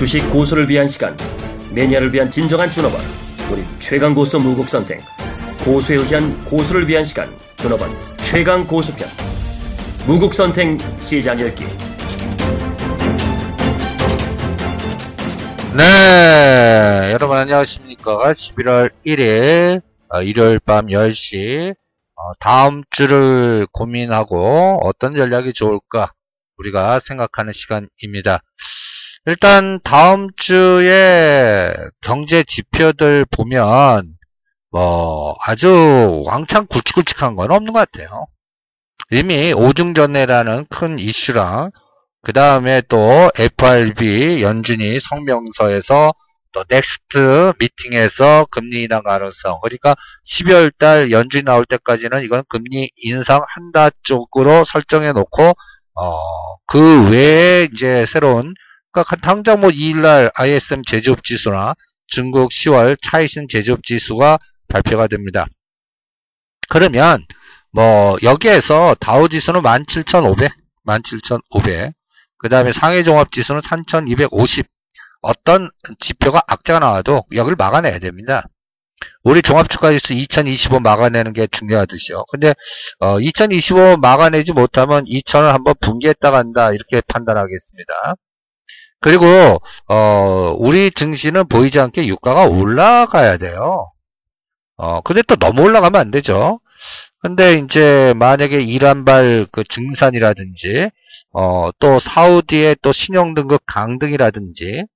주식 고수를 위한 시간, 매니아를 위한 진정한 준업원, 우리 최강 고수 무국 선생, 고수에 의한 고수를 위한 시간, 준업원 최강 고수편, 무국 선생 시장 열기. 네, 여러분 안녕하십니까. 11월 1일, 어, 일요일 밤 10시, 어, 다음 주를 고민하고 어떤 전략이 좋을까 우리가 생각하는 시간입니다. 일단 다음 주에 경제 지표들 보면 뭐 아주 왕창 굵직굵직한 건 없는 것 같아요. 이미 오중전회라는 큰 이슈랑 그 다음에 또 FRB 연준이 성명서에서 또 next 미팅에서 금리 인하 가능성 그러니까 12월 달 연준이 나올 때까지는 이건 금리 인상 한다 쪽으로 설정해 놓고 어, 그 외에 이제 새로운 그러니까 당장 뭐 2일날 ISM 제조업 지수나 중국 10월 차이신 제조업 지수가 발표가 됩니다. 그러면 뭐 여기에서 다우 지수는 17,500, 17,500. 그 다음에 상해 종합 지수는 3,250. 어떤 지표가 악재가 나와도 여기를 막아내야 됩니다. 우리 종합주가지수 2025 막아내는 게 중요하듯이요. 근데 어, 2025 막아내지 못하면 2000을 한번 붕괴했다 간다 이렇게 판단하겠습니다. 그리고 어, 우리 증시는 보이지 않게 유가가 올라가야 돼요. 어, 근데 또 너무 올라가면 안 되죠. 근데 이제 만약에 이란발 그 증산이라든지 어, 또 사우디의 또 신용 등급 강등이라든지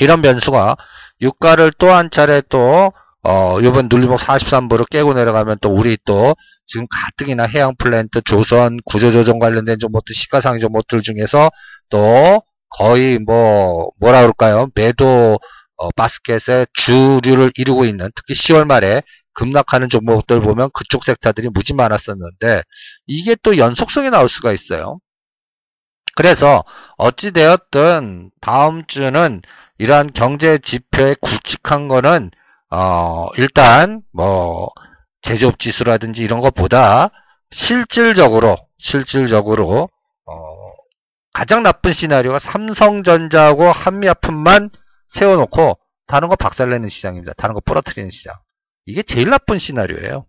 이런 변수가 유가를 또 한 차례 또 어, 요번 눌림목 43부로 깨고 내려가면 또 우리 또 지금 가뜩이나 해양 플랜트, 조선, 구조조정 관련된 좀 못들 시가상의 좀 못들 중에서 또 거의 뭐 뭐라 그럴까요? 매도 어, 바스켓의 주류를 이루고 있는 특히 10월 말에 급락하는 종목들 보면 그쪽 섹터들이 무지 많았었는데 이게 또 연속성이 나올 수가 있어요. 그래서 어찌되었든 다음 주는 이러한 경제 지표에 굵직한 거는 어 일단 뭐 제조업 지수라든지 이런 것보다 실질적으로 실질적으로 어 가장 나쁜 시나리오가 삼성전자하고 한미아품만 세워놓고 다른 거 박살내는 시장입니다. 다른 거 부러뜨리는 시장. 이게 제일 나쁜 시나리오예요.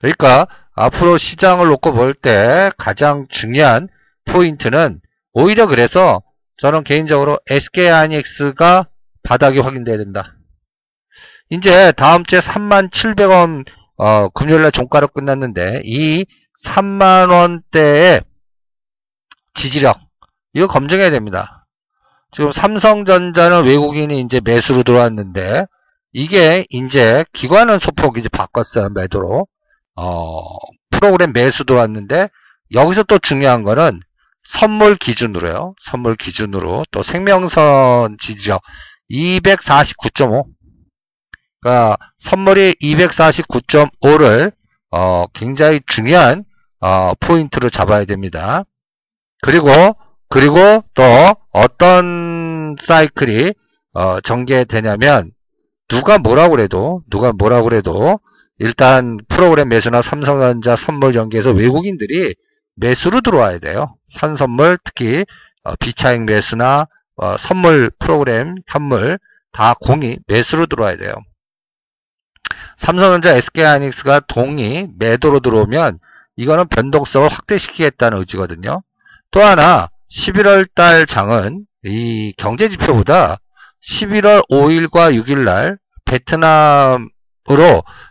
그러니까 앞으로 시장을 놓고 볼 때 가장 중요한 포인트는 오히려 그래서 저는 개인적으로 SK하이닉스가 바닥이 확인돼야 된다. 이제 다음 주에 37,000원 어, 금요일날 종가로 끝났는데 이 3만원대의 지지력 이거 검증해야 됩니다. 지금 삼성전자는 외국인이 이제 매수로 들어왔는데 이게 이제 기관은 소폭 이제 바꿨어요 매도로 어, 프로그램 매수 들어왔는데 여기서 또 중요한 거는 선물 기준으로요. 선물 기준으로 또 생명선 지지력 249.5 그러니까 선물이 249.5를 어, 굉장히 중요한 어, 포인트로 잡아야 됩니다. 그리고 그리고 또 어떤 사이클이 어, 전개되냐면 누가 뭐라고 그래도 누가 뭐라고 그래도 일단 프로그램 매수나 삼성전자 선물 연계에서 외국인들이 매수로 들어와야 돼요. 현선물 특히 어, 비차익 매수나 어, 선물 프로그램 현물 다 공이 매수로 들어와야 돼요. 삼성전자 SK하이닉스가 동이 매도로 들어오면 이거는 변동성을 확대시키겠다는 의지거든요. 또 하나 11월 달 장은 이 경제 지표보다 11월 5일과 6일 날 베트남으로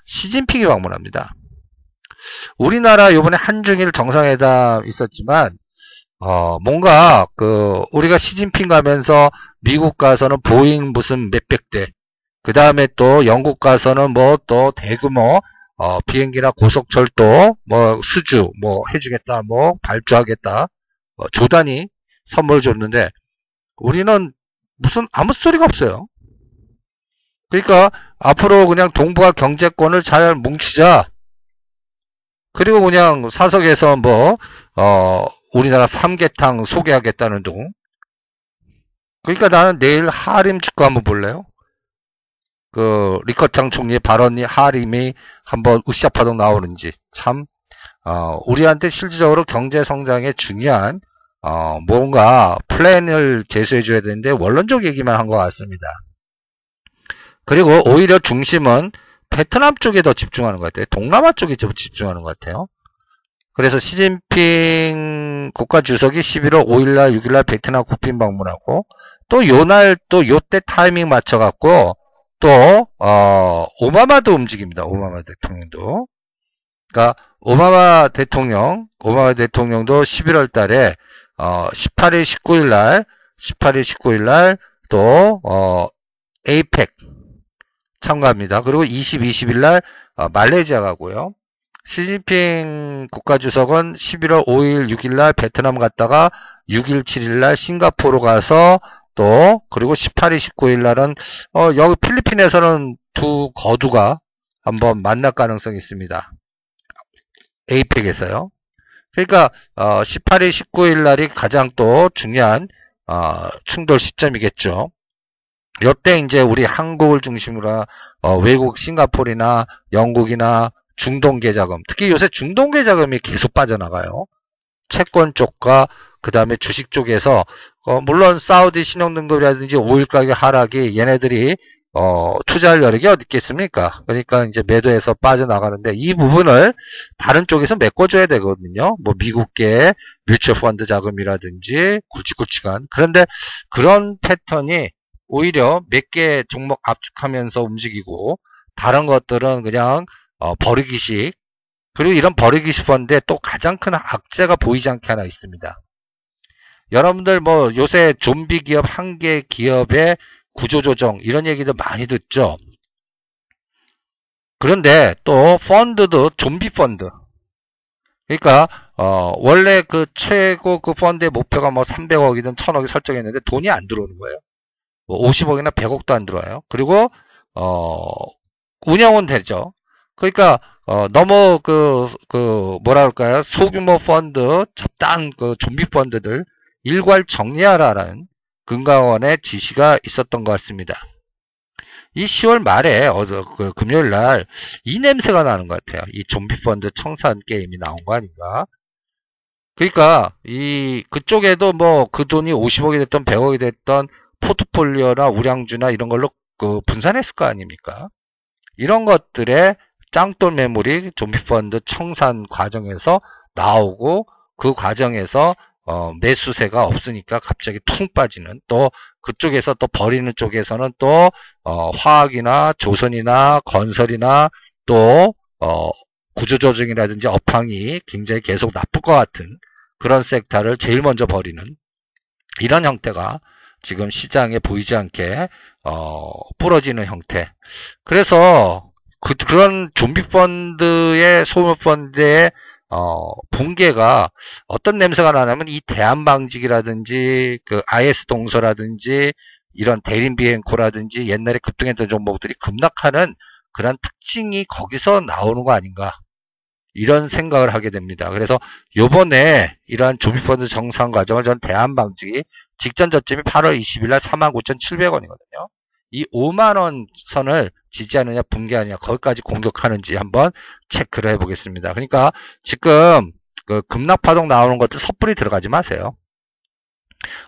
시진핑이 방문합니다. 우리나라 요번에 한중일 정상회담 있었지만 어 뭔가 그 우리가 시진핑 가면서 미국 가서는 보잉 무슨 몇백 대, 그 다음에 또 영국 가서는 뭐 또 대규모 어 비행기나 고속철도 뭐 수주 뭐 해주겠다, 뭐 발주하겠다, 어, 조단이 선물 줬는데 우리는 무슨 아무 소리가 없어요. 그러니까 앞으로 그냥 동북아 경제권을 잘 뭉치자. 그리고 그냥 사석에서 뭐, 어, 우리나라 삼계탕 소개하겠다는 둥. 그러니까 나는 내일 하림 축구 한번 볼래요? 그, 리커창 총리의 발언이 하림이 한번 으쌰파동 나오는지 참, 어, 우리한테 실질적으로 경제 성장에 중요한 어, 뭔가 플랜을 제시해 줘야 되는데 원론적 얘기만 한 것 같습니다. 그리고 오히려 중심은 베트남 쪽에 더 집중하는 것 같아요. 동남아 쪽에 더 집중하는 것 같아요. 그래서 시진핑 국가 주석이 11월 5일날, 6일날 베트남 국빈 방문하고 또 요날 또 요 때 타이밍 맞춰갖고 또 어, 오바마도 움직입니다. 오바마 대통령도. 그러니까 오바마 대통령, 오바마 대통령도 11월 달에 어, 18일, 19일 날, 18일, 19일 날 또 어, 에이펙 참가합니다. 그리고 20, 20일 날 어, 말레이시아 가고요. 시진핑 국가주석은 11월 5일, 6일 날 베트남 갔다가 6일, 7일 날 싱가포르 가서 또 그리고 18일, 19일 날은 어, 여기 필리핀에서는 두 거두가 한번 만날 가능성이 있습니다. 에이펙에서요. 그러니까 어, 18일, 19일 날이 가장 또 중요한 어, 충돌 시점이겠죠. 이때 이제 우리 한국을 중심으로 어, 외국 싱가포르나 영국이나 중동계 자금, 특히 요새 중동계 자금이 계속 빠져나가요. 채권 쪽과 그 다음에 주식 쪽에서 어, 물론 사우디 신용등급이라든지 오일 가격 하락이 얘네들이 어, 투자할 여력이 어디 있겠습니까? 그러니까 이제 매도해서 빠져나가는데 이 부분을 다른 쪽에서 메꿔줘야 되거든요. 뭐 미국계 뮤추얼 펀드 자금이라든지 굵직굵직한 그런데 그런 패턴이 오히려 몇 개 종목 압축하면서 움직이고 다른 것들은 그냥 어, 버리기식 그리고 이런 버리기식 펀드에 또 가장 큰 악재가 보이지 않게 하나 있습니다. 여러분들 뭐 요새 좀비 기업 한 개 기업의 구조조정 이런 얘기도 많이 듣죠. 그런데 또 펀드도 좀비 펀드. 그러니까 어 원래 그 최고 그 펀드의 목표가 뭐 300억이든 1000억이 설정했는데 돈이 안 들어오는 거예요. 뭐 50억이나 100억도 안 들어와요. 그리고 어 운영은 되죠. 그러니까 어 너무 그그 그 뭐라 그럴까요? 소규모 펀드, 적당 그 좀비 펀드들 일괄 정리하라는 금강원의 지시가 있었던 것 같습니다. 이 10월 말에 어저 그 금요일 날 이 냄새가 나는 것 같아요. 이 좀비 펀드 청산 게임이 나온 거 아닌가? 그러니까 이 그쪽에도 뭐 그 돈이 50억이 됐던 100억이 됐던 포트폴리오나 우량주나 이런 걸로 그 분산했을 거 아닙니까? 이런 것들의 짱돌 매물이 좀비 펀드 청산 과정에서 나오고 그 과정에서 어, 매수세가 없으니까 갑자기 퉁 빠지는 또 그쪽에서 또 버리는 쪽에서는 또 어, 화학이나 조선이나 건설이나 또 어, 구조조정이라든지 업황이 굉장히 계속 나쁠 것 같은 그런 섹터를 제일 먼저 버리는 이런 형태가 지금 시장에 보이지 않게 어, 부러지는 형태. 그래서 그, 그런 좀비 펀드의 소물 펀드의 어, 붕괴가 어떤 냄새가 나냐면 이 대한방직이라든지 그 IS 동서라든지 이런 대림 비행코라든지 옛날에 급등했던 종목들이 급락하는 그런 특징이 거기서 나오는 거 아닌가 이런 생각을 하게 됩니다. 그래서 요번에 이러한 조비펀드 정상 과정을 전 대한방직이 직전 저점이 8월 20일 날 49,700원이거든요. 이 5만원 선을 지지하느냐 붕괴하느냐 거기까지 공격하는지 한번 체크를 해보겠습니다. 그러니까 지금 그 급락파동 나오는 것도 섣불리 들어가지 마세요.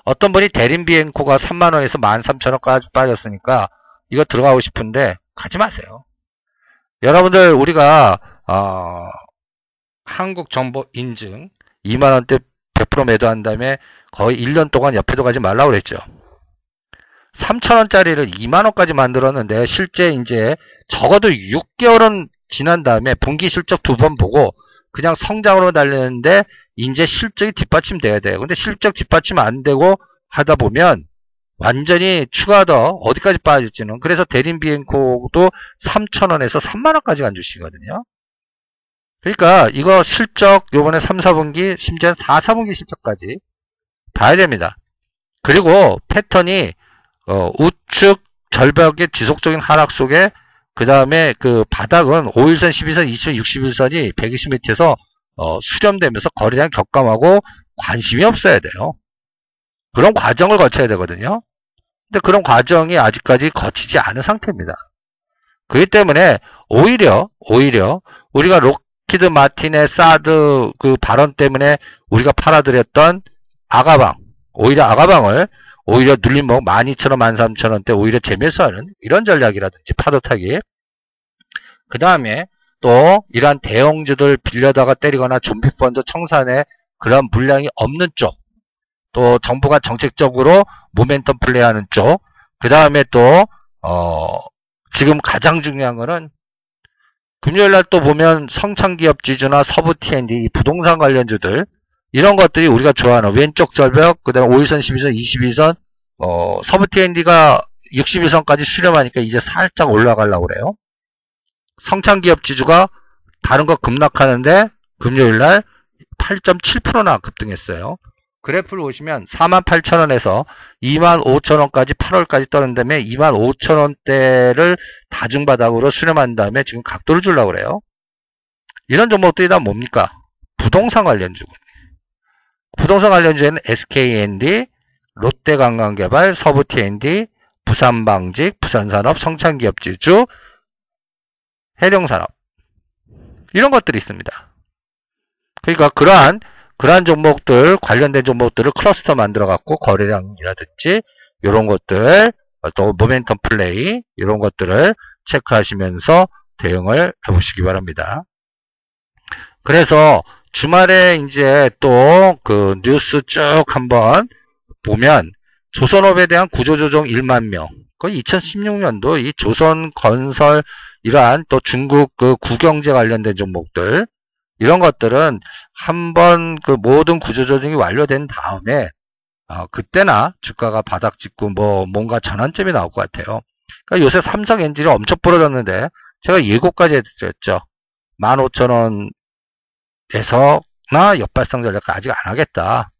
어떤 분이 대림비행코가 3만원에서 13,000원까지 빠졌으니까 이거 들어가고 싶은데 가지 마세요. 여러분들 우리가 어, 한국 정보 인증 2만원대 100% 매도한 다음에 거의 1년 동안 옆에도 가지 말라고 그랬죠. 3천원짜리를 2만원까지 만들었는데 실제 이제 적어도 6개월은 지난 다음에 분기 실적 두 번 보고 그냥 성장으로 달리는데 이제 실적이 뒷받침돼야 돼요. 근데 실적 뒷받침 안 되고 하다 보면 완전히 추가 더 어디까지 빠질지는 그래서 대림 비행코도 3천원에서 3만원까지 간 주시거든요. 그러니까 이거 실적 요번에 3, 4분기 심지어 4, 4분기 실적까지 봐야 됩니다. 그리고 패턴이 어, 우측 절벽의 지속적인 하락 속에 그 다음에 그 바닥은 5일선, 12선, 20선, 61선이 120m에서 어, 수렴되면서 거래량 격감하고 관심이 없어야 돼요. 그런 과정을 거쳐야 되거든요. 근데 그런 과정이 아직까지 거치지 않은 상태입니다. 그렇기 때문에 오히려 오히려 우리가 로키드 마틴의 사드 그 발언 때문에 우리가 팔아드렸던 아가방, 오히려 아가방을 오히려 눌림목 12,000원, 13,000원대 오히려 재매수 하는 이런 전략이라든지 파도 타기. 그 다음에 또 이러한 대형주들 빌려다가 때리거나 좀비펀드 청산에 그런 물량이 없는 쪽, 또 정부가 정책적으로 모멘텀 플레이하는 쪽, 그 다음에 또 어, 지금 가장 중요한 거는 금요일날 또 보면 성창기업 지주나 서부 T&D 부동산 관련주들 이런 것들이 우리가 좋아하는 왼쪽 절벽 그 다음에 5일선 12선 22선 어, 서부 T&D가 61선까지 수렴하니까 이제 살짝 올라가려고 그래요 성창기업 지주가 다른 거 급락하는데 금요일날 8.7%나 급등했어요 그래프를 보시면 48,000원에서 25,000원까지 8월까지 떠는 다음에 25,000원대를 다중바닥으로 수렴한 다음에 지금 각도를 주려고 그래요. 이런 종목들이 다 뭡니까? 부동산 관련주군. 부동산 관련주에는 SKND, 롯데관광개발, 서부TND, 부산방직, 부산산업, 성창기업지주, 해룡산업 이런 것들이 있습니다. 그러니까 그러한 그러한 종목들 관련된 종목들을 클러스터 만들어 갖고 거래량이라든지 이런 것들 또 모멘텀 플레이 이런 것들을 체크하시면서 대응을 해보시기 바랍니다. 그래서 주말에 이제 또 그 뉴스 쭉 한번 보면 조선업에 대한 구조조정 1만 명. 그 2016년도 이 조선 건설 이러한 또 중국 그 구경제 관련된 종목들 이런 것들은 한번 그 모든 구조조정이 완료된 다음에 어, 그때나 주가가 바닥 찍고 뭐 뭔가 전환점이 나올 것 같아요. 그러니까 요새 삼성 엔진이 엄청 부러졌는데 제가 예고까지 해드렸죠. 15,000원 에서나 역발상 전략 아직 안 하겠다.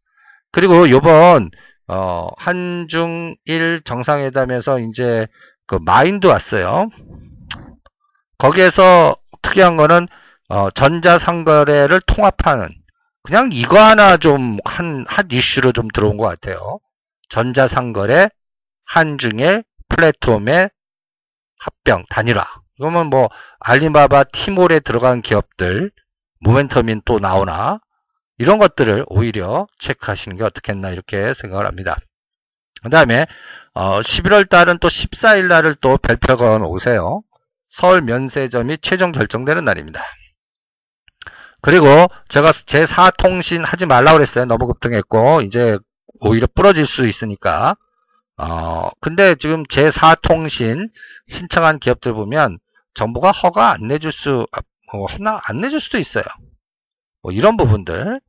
그리고 요번 어, 한중일 정상회담에서 이제 그 마인드 왔어요. 거기에서 특이한 거는 어, 전자상거래를 통합하는 그냥 이거 하나 좀 한 한 이슈로 좀 들어온 것 같아요. 전자상거래 한중일 플랫폼의 합병 단일화. 이거면 뭐 알리바바 티몰에 들어간 기업들 모멘텀인 또 나오나 이런 것들을 오히려 체크하시는 게 어떻겠나 이렇게 생각을 합니다. 그 다음에 어, 11월 달은 또 14일 날을 또 발표가 오세요. 서울 면세점이 최종 결정되는 날입니다. 그리고 제가 제4통신 하지 말라고 그랬어요. 너무 급등했고 이제 오히려 부러질 수 있으니까 어 근데 지금 제4통신 신청한 기업들 보면 정부가 허가 안 내줄 수 뭐, 하나 안 내줄 수도 있어요. 뭐 이런 부분들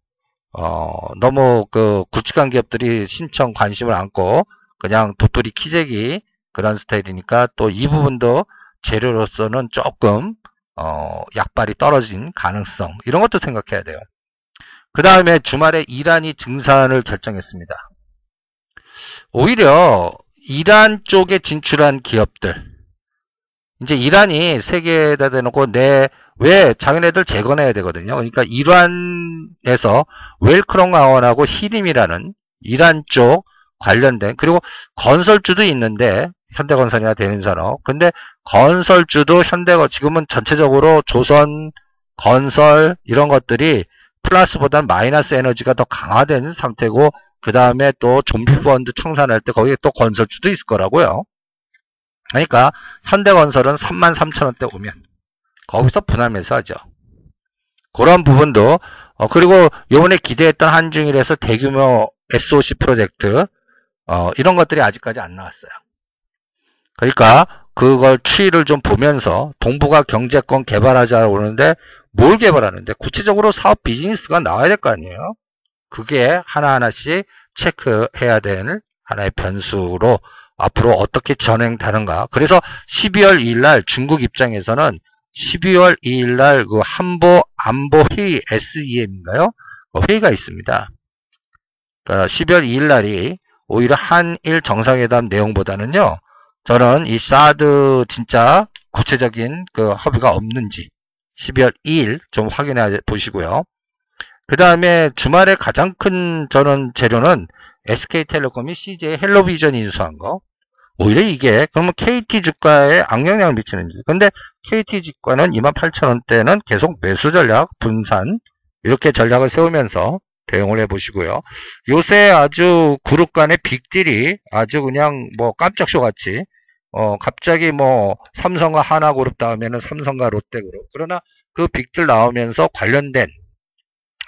어 너무 그 굵직한 기업들이 신청 관심을 안고 그냥 도토리 키재기 그런 스타일이니까 또 이 부분도 재료로서는 조금 어, 약발이 떨어진 가능성 이런 것도 생각해야 돼요. 그 다음에 주말에 이란이 증산을 결정했습니다. 오히려 이란 쪽에 진출한 기업들 이제 이란이 세계에다 대놓고 내 왜 자기네들 재건해야 되거든요. 그러니까 이란에서 웰크롱 아원하고 히림이라는 이란 쪽 관련된 그리고 건설주도 있는데 현대건설이나 대림산업. 근데 건설주도 현대가 지금은 전체적으로 조선 건설 이런 것들이 플러스보다는 마이너스 에너지가 더 강화된 상태고 그 다음에 또 좀비 펀드 청산할 때 거기에 또 건설주도 있을 거라고요. 그러니까 현대건설은 33,000원대 오면 거기서 분할매수 하죠. 그런 부분도 어, 그리고 요번에 기대했던 한중일에서 대규모 SOC 프로젝트 어, 이런 것들이 아직까지 안 나왔어요. 그러니까 그걸 추이를 좀 보면서 동북아 경제권 개발하자 오는데 뭘 개발하는데 구체적으로 사업 비즈니스가 나와야 될 거 아니에요. 그게 하나하나씩 체크해야 되는 하나의 변수로 앞으로 어떻게 진행되는가. 그래서 12월 2일 날 중국 입장에서는 12월 2일 날 그 한보 안보 회의 SEM인가요? 그 회의가 있습니다. 그러니까 12월 2일 날이 오히려 한일 정상회담 내용보다는요. 저는 이 사드 진짜 구체적인 그 합의가 없는지 12월 2일 좀 확인해 보시고요. 그 다음에 주말에 가장 큰 저는 재료는 SK텔레콤이 CJ 헬로비전이 인수한 거. 오히려 이게 그러면 KT 주가에 악영향을 미치는지. 근데 KT 주가는 28,000원대는 계속 매수 전략, 분산 이렇게 전략을 세우면서 대응을 해보시고요. 요새 아주 그룹 간의 빅딜이 아주 그냥 뭐 깜짝 쇼 같이 어 갑자기 뭐 삼성과 하나그룹 다음에는 삼성과 롯데그룹 그러나 그 빅딜 나오면서 관련된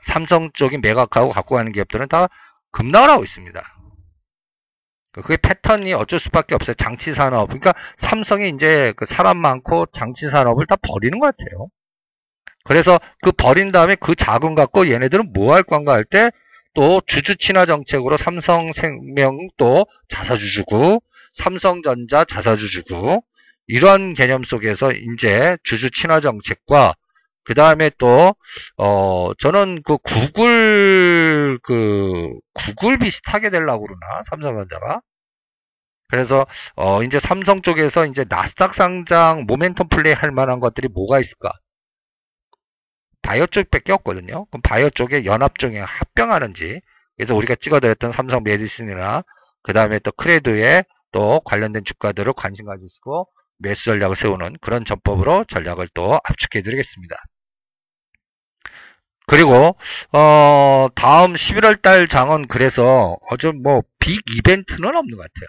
삼성 쪽이 매각하고 갖고 가는 기업들은 다 급락을 하고 있습니다. 그게 패턴이 어쩔 수밖에 없어요. 장치 산업. 그러니까 삼성이 이제 그 사람 많고 장치 산업을 다 버리는 것 같아요. 그래서 그 버린 다음에 그 자금 갖고 얘네들은 뭐 할 건가 할 때 또 주주 친화 정책으로 삼성생명 또 자사주 주고 삼성전자 자사주 주고 이런 개념 속에서 이제 주주 친화 정책과 그 다음에 또, 어, 저는 그 구글, 그, 구글 비슷하게 되려고 그러나, 삼성전자가. 그래서, 어, 이제 삼성 쪽에서 이제 나스닥 상장 모멘텀 플레이 할 만한 것들이 뭐가 있을까? 바이오 쪽밖에 없거든요. 그럼 바이오 쪽에 연합종에 합병하는지 그래서 우리가 찍어드렸던 삼성 메디슨이나 그 다음에 또 크레드에 또 관련된 주가들을 관심 가지시고 매수 전략을 세우는 그런 전법으로 전략을 또 압축해 드리겠습니다. 그리고 어 다음 11월 달 장은 그래서 어제 뭐빅 이벤트는 없는 것 같아요.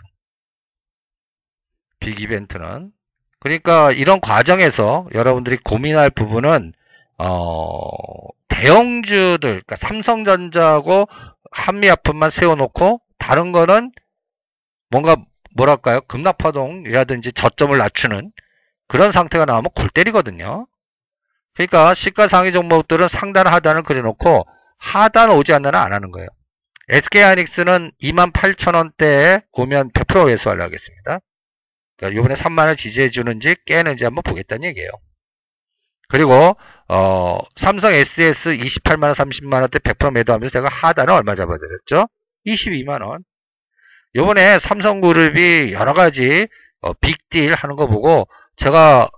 빅 이벤트는 그러니까 이런 과정에서 여러분들이 고민할 부분은 어, 대형주들, 그러니까 삼성전자하고 한미아품만 세워놓고 다른 거는 뭔가 뭐랄까요 급락파동이라든지 저점을 낮추는 그런 상태가 나오면 골 때리거든요. 그러니까 시가상위 종목들은 상단 하단을 그려놓고 하단 오지 않는 안 하는 거예요. SK하이닉스는 28,000원대에 오면 100% 회수하려 하겠습니다. 그러니까 이번에 3만원 지지해 주는지 깨는지 한번 보겠다는 얘기예요. 그리고 어, 삼성 SS 28만원, 30만원 대 100% 매도하면서 제가 하단은 얼마 잡아드렸죠? 22만원. 요번에 삼성그룹이 여러가지 어, 빅딜 하는 거 보고 제가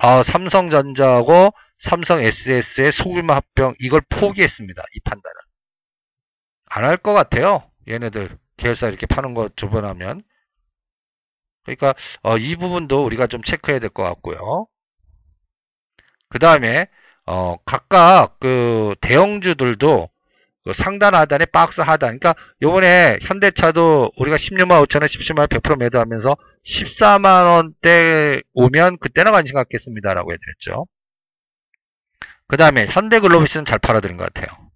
어, 삼성전자하고 삼성 SS의 소규모 합병 이걸 포기했습니다. 이 판단은. 안할 것 같아요. 얘네들 계열사 이렇게 파는 거 주변하면. 그러니까 어, 이 부분도 우리가 좀 체크해야 될 것 같고요. 그 다음에 어, 각각 그 대형주들도 그 상단 하단에 박스 하단. 그러니까 요번에 현대차도 우리가 16만 5천 원, 17만 100% 매도하면서 14만 원대 오면 그때는 관심 갖겠습니다라고 해드렸죠. 그 다음에 현대글로비스는 잘 팔아드린 것 같아요.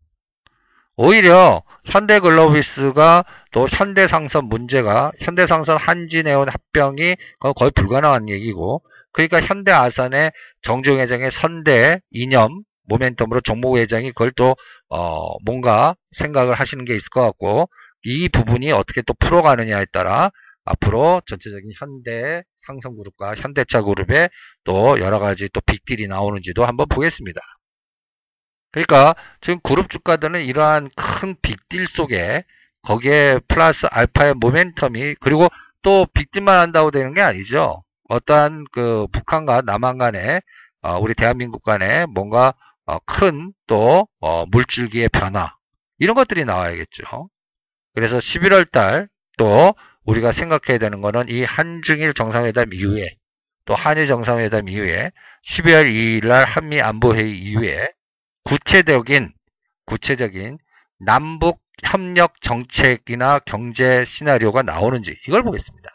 오히려 현대글로비스가 또 현대상선 문제가 현대상선 한진해운 합병이 거의 불가능한 얘기고 그러니까 현대아산의 정주영 회장의 선대 이념 모멘텀으로 종목 회장이 그걸 또 어, 뭔가 생각을 하시는 게 있을 것 같고 이 부분이 어떻게 또 풀어가느냐에 따라 앞으로 전체적인 현대 상성그룹과 현대차 그룹의 또 여러 가지 또 빅딜이 나오는지도 한번 보겠습니다. 그러니까 지금 그룹 주가들은 이러한 큰 빅딜 속에 거기에 플러스 알파의 모멘텀이 그리고 또 빅딜만 한다고 되는 게 아니죠. 어떠한 그 북한과 남한 간에 어, 우리 대한민국 간에 뭔가 어, 큰또 어, 물줄기의 변화 이런 것들이 나와야겠죠. 그래서 11월 달 또 우리가 생각해야 되는 거는 이 한중일 정상회담 이후에 또 한일 정상회담 이후에 12월 2일 날 한미 안보회의 이후에 구체적인 구체적인 남북 협력 정책이나 경제 시나리오가 나오는지 이걸 보겠습니다.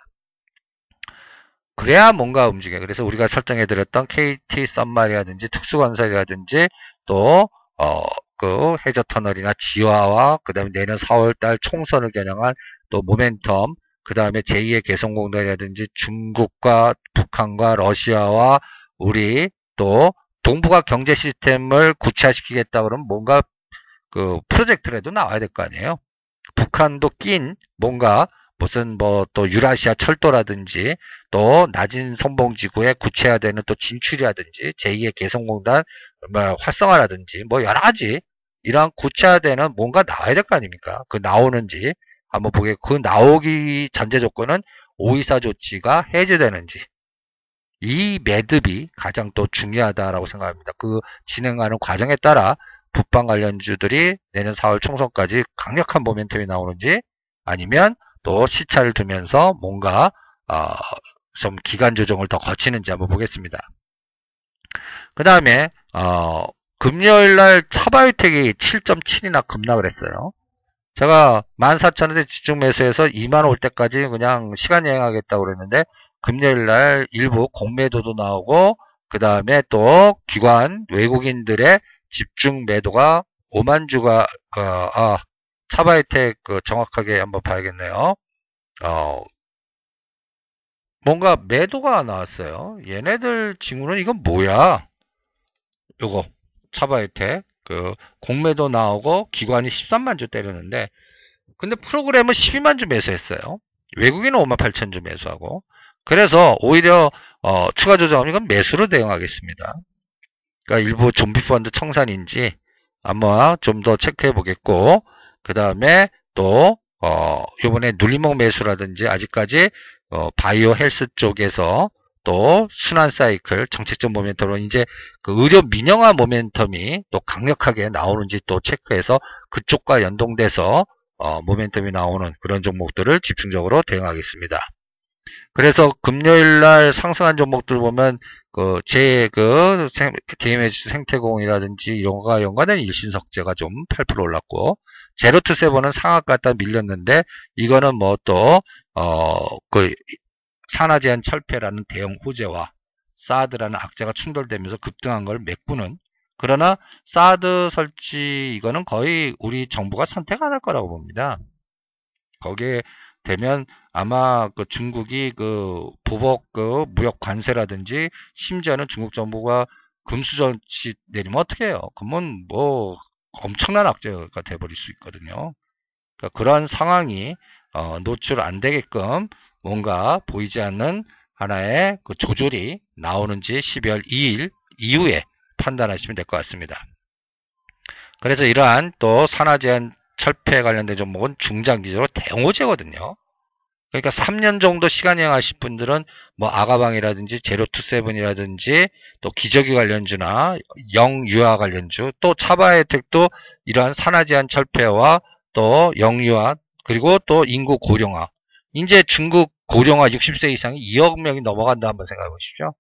그래야 뭔가 움직여요. 그래서 우리가 설정해드렸던 KT 썸말이라든지 특수건설이라든지 또, 어, 그 해저 터널이나 지화와 그 다음에 내년 4월달 총선을 겨냥한 또 모멘텀 그 다음에 제2의 개성공단이라든지 중국과 북한과 러시아와 우리 또 동북아 경제 시스템을 구체화시키겠다 그러면 뭔가 그 프로젝트라도 나와야 될 거 아니에요. 북한도 낀 뭔가 무슨 뭐 또 유라시아 철도라든지 또 낮은 선봉지구에 구체화되는 또 진출이라든지 제2의 개성공단 뭐 활성화라든지 뭐 여러 가지 이러한 구체화되는 뭔가 나와야 될 거 아닙니까? 그 나오는지 한번 보게 그 나오기 전제 조건은 오이사 조치가 해제되는지 이 매듭이 가장 또 중요하다라고 생각합니다. 그 진행하는 과정에 따라 북방 관련주들이 내년 4월 총선까지 강력한 모멘텀이 나오는지 아니면 또 시차를 두면서 뭔가 어, 좀 기간 조정을 더 거치는지 한번 보겠습니다. 그 다음에 어, 금요일 날 차바이텍이 7.7이나 급락을 했어요. 제가 14,000원대 집중 매수해서 2만 올 때까지 그냥 시간 여행하겠다고 그랬는데 금요일 날 일부 공매도도 나오고 그 다음에 또 기관 외국인들의 집중 매도가 5만 주가 어, 아, 차바이텍 그 정확하게 한번 봐야겠네요. 어, 뭔가 매도가 나왔어요. 얘네들 징후는 이건 뭐야? 요거 차바이텍 그 공매도 나오고 기관이 13만 주 때렸는데 근데 프로그램은 12만 주 매수했어요. 외국인은 5만 8천 주 매수하고 그래서 오히려 어, 추가 조정은 이건 매수로 대응하겠습니다. 그러니까 일부 좀비 펀드 청산인지 아마 좀 더 체크해 보겠고 그 다음에 또 어, 요번에 눌리목 매수라든지 아직까지 어, 바이오 헬스 쪽에서 또 순환 사이클 정책적 모멘텀으로 이제 그 의료 민영화 모멘텀이 또 강력하게 나오는지 또 체크해서 그쪽과 연동돼서 어, 모멘텀이 나오는 그런 종목들을 집중적으로 대응하겠습니다. 그래서 금요일 날 상승한 종목들 보면 그 제그 DMZ 생태공원이라든지 이런 거가 연관된 일신석재가 좀 8% 올랐고 제로투세븐은 상한가 갔다 밀렸는데 이거는 뭐 또 어 그 산화제한 철폐라는 대형 호재와 사드라는 악재가 충돌되면서 급등한 걸 메꾸는 그러나 사드 설치 이거는 거의 우리 정부가 선택 안 할 거라고 봅니다. 거기에 되면 아마 그 중국이 그 보복 그 무역 관세라든지 심지어는 중국 정부가 금수저치 내리면 어떻게 해요? 그러면 뭐 엄청난 악재가 돼버릴 수 있거든요. 그러니까 그러한 상황이 어, 노출 안 되게끔 뭔가 보이지 않는 하나의 그 조절이 나오는지 12월 2일 이후에 판단하시면 될 것 같습니다. 그래서 이러한 또 산화 제한 철폐 관련된 종목은 중장기적으로 대응호재거든요. 그러니까 3년 정도 시간 여행하실 분들은 뭐 아가방이라든지 제로투세븐이라든지 또 기저귀 관련주나 영유아 관련주 또 차바 혜택도 이러한 산화제한 철폐와 또 영유아 그리고 또 인구 고령화 이제 중국 고령화 60세 이상이 2억 명이 넘어간다 한번 생각해 보십시오.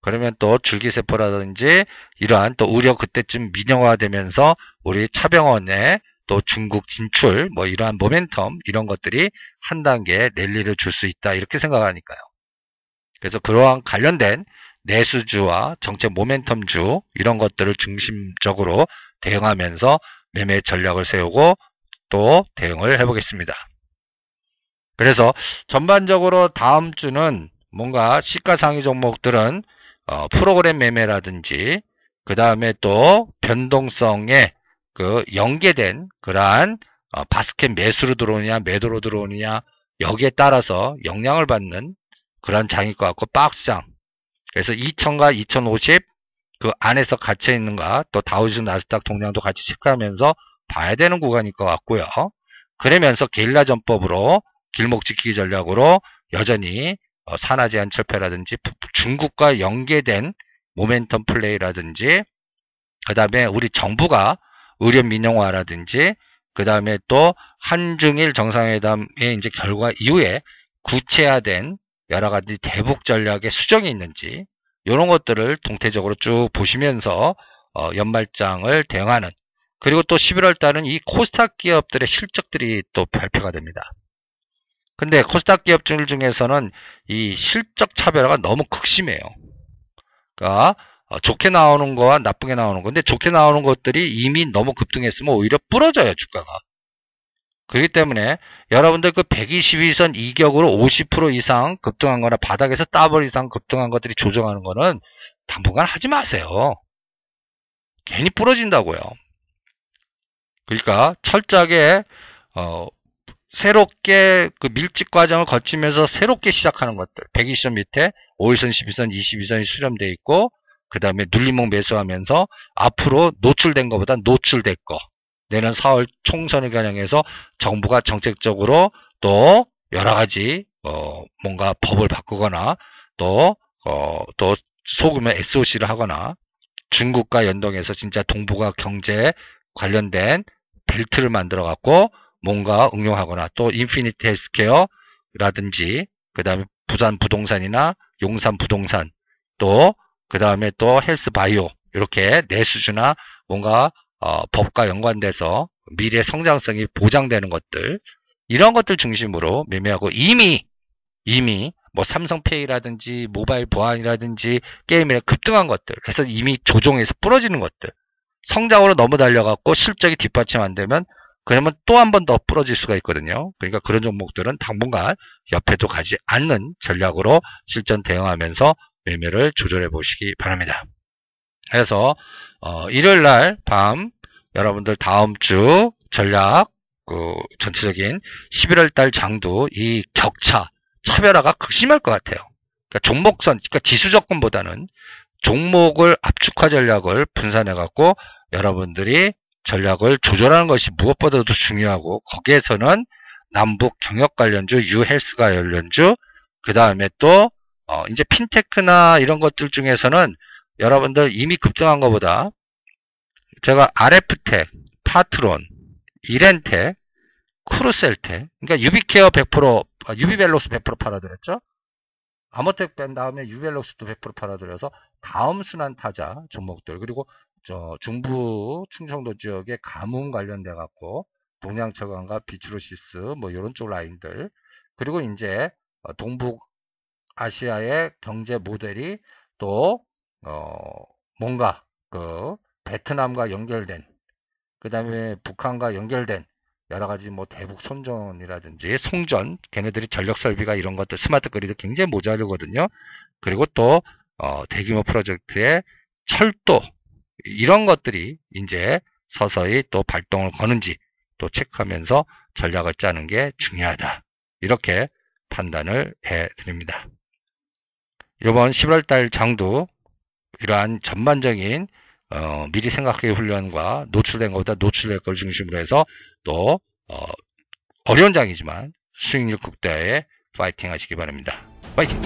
그러면 또 줄기세포라든지 이러한 또 우려 그때쯤 민영화되면서 우리 차병원에 또 중국 진출 뭐 이러한 모멘텀 이런 것들이 한 단계 랠리를 줄 수 있다 이렇게 생각하니까요. 그래서 그러한 관련된 내수주와 정책 모멘텀주 이런 것들을 중심적으로 대응하면서 매매 전략을 세우고 또 대응을 해보겠습니다. 그래서 전반적으로 다음 주는 뭔가 시가상위 종목들은 어, 프로그램 매매라든지 그 다음에 또 변동성에 그 연계된 그러한 어, 바스켓 매수로 들어오느냐 매도로 들어오느냐 여기에 따라서 영향을 받는 그런 장일 것 같고 박스장 그래서 2000과 2050 그 안에서 갇혀 있는가 또 다우지수 나스닥 동량도 같이 체크하면서 봐야 되는 구간일 것 같고요. 그러면서 게릴라 전법으로 길목 지키기 전략으로 여전히 어, 산화 제한 철폐라든지 중국과 연계된 모멘텀 플레이라든지 그 다음에 우리 정부가 의료 민영화라든지 그 다음에 또 한중일 정상회담의 이제 결과 이후에 구체화된 여러 가지 대북 전략의 수정이 있는지 이런 것들을 동태적으로 쭉 보시면서 어, 연말장을 대응하는 그리고 또 11월 달은 이 코스닥 기업들의 실적들이 또 발표가 됩니다. 근데 코스닥 기업들 중에서는 이 실적 차별화가 너무 극심해요. 그러니까 어, 좋게 나오는 거와 나쁘게 나오는 건데 좋게 나오는 것들이 이미 너무 급등했으면 오히려 부러져요 주가가. 그렇기 때문에 여러분들 그 122선 이격으로 50% 이상 급등한 거나 바닥에서 더블 이상 급등한 것들이 조정하는 거는 당분간 하지 마세요. 괜히 부러진다고요. 그러니까 철저하게 어, 새롭게 그 밀집 과정을 거치면서 새롭게 시작하는 것들 120선 밑에 5일선, 12선, 22선이 수렴되어 있고 그 다음에 눌림목 매수하면서 앞으로 노출된 것보다 노출될 거. 내년 4월 총선을 겨냥해서 정부가 정책적으로 또 여러 가지 어 뭔가 법을 바꾸거나 또어또 소금의 SOC를 하거나 중국과 연동해서 진짜 동북아 경제 관련된 벨트를 만들어 갖고 뭔가 응용하거나 또 인피니트 헬스케어라든지 그 다음에 부산 부동산이나 용산 부동산 또 그 다음에 또 헬스 바이오 이렇게 내수주나 뭔가 어, 법과 연관돼서 미래 성장성이 보장되는 것들 이런 것들 중심으로 매매하고 이미 이미 뭐 삼성페이라든지 모바일 보안이라든지 게임에 급등한 것들 그래서 이미 조종해서 부러지는 것들 성장으로 너무 달려갖고 실적이 뒷받침 안 되면 그러면 또 한 번 더 부러질 수가 있거든요. 그러니까 그런 종목들은 당분간 옆에도 가지 않는 전략으로 실전 대응하면서 매매를 조절해 보시기 바랍니다. 그래서 어, 일요일 날 밤 여러분들 다음 주 전략 그 전체적인 11월 달 장도 이 격차 차별화가 극심할 것 같아요. 그러니까 종목선, 그러니까 지수 접근보다는 종목을 압축화 전략을 분산해 갖고 여러분들이 전략을 조절하는 것이 무엇보다도 중요하고 거기에서는 남북 경협 관련주, U-health 관련주, 그 다음에 또 어, 이제 핀테크나 이런 것들 중에서는 여러분들 이미 급등한 것보다 제가 RF텍, 파트론, 이랜텍, 크루셜텍, 그러니까 유비케어 100%, 아, 유비벨록스 100% 팔아드렸죠. 아모텍 뺀 다음에 유비벨록스도 100% 팔아드려서 다음 순환 타자 종목들 그리고 저 중부 충청도 지역의 가뭄 관련돼 갖고 동양처광과 비츠로시스 뭐 이런 쪽 라인들 그리고 이제 어, 동북 아시아의 경제 모델이 또 어, 뭔가 그 베트남과 연결된 그 다음에 북한과 연결된 여러 가지 뭐 대북 선전이라든지 송전 걔네들이 전력 설비가 이런 것들 스마트 그리드 굉장히 모자르거든요. 그리고 또 어, 대규모 프로젝트의 철도 이런 것들이 이제 서서히 또 발동을 거는지 또 체크하면서 전략을 짜는 게 중요하다. 이렇게 판단을 해 드립니다. 이번 11월달 장도 이러한 전반적인 어, 미리 생각해 훈련과 노출된 것보다 노출될 걸 중심으로 해서 또 어, 어려운 장이지만 수익률 국대에 파이팅 하시기 바랍니다. 파이팅!